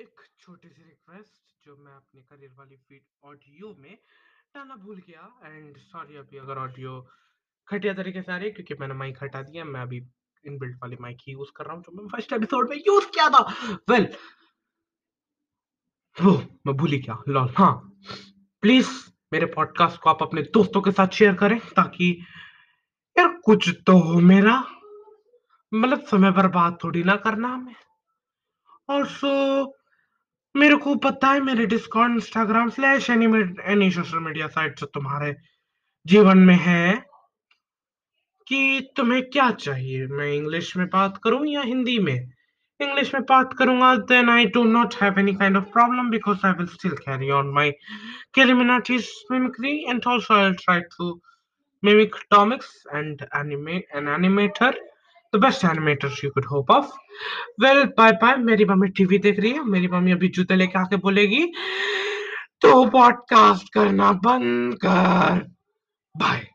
एक छोटी-सी रिक्वेस्ट जो मैं अपने करियर वाली फ़ीड ऑडियो में डालना भूल गया एंड सॉरी अभी अगर ऑडियो घटिया तरीके से आ रही है क्योंकि मैंने माइक हटा दिया मैं अभी इनबिल्ट वाली माइक ही यूज़ कर रहा हूँ जो मैं फ़र्स्ट एपिसोड में यूज़ किया था। वेल वो मैं भूल ही गया लॉल हाँ, प्लीज़ मेरे पॉडकास्ट को आप अपने दोस्तों के साथ शेयर करें ताकि यार कुछ तो हो मेरा मतलब समय बर्बाद थोड़ी ना करना हमें। ऑल्सो मेरे को पता है मेरे Discord, Instagram slash any any social media site जो तुम्हारे जीवन में है कि तुम्हें क्या चाहिए? मैं इंग्लिश में बात करूँ या हिंदी में? इंग्लिश में बात करूँगा then I do not have any kind of problem because I will still carry on my Killuminatis mimicry and also I'll try to mimic Tomix and animate an animator the best animator you could hope of well bye bye मेरी mummy TV देख रही है। मेरी mummy अभी जूते लेके आके बोलेगी तो पॉडकास्ट करना बंद कर। बाय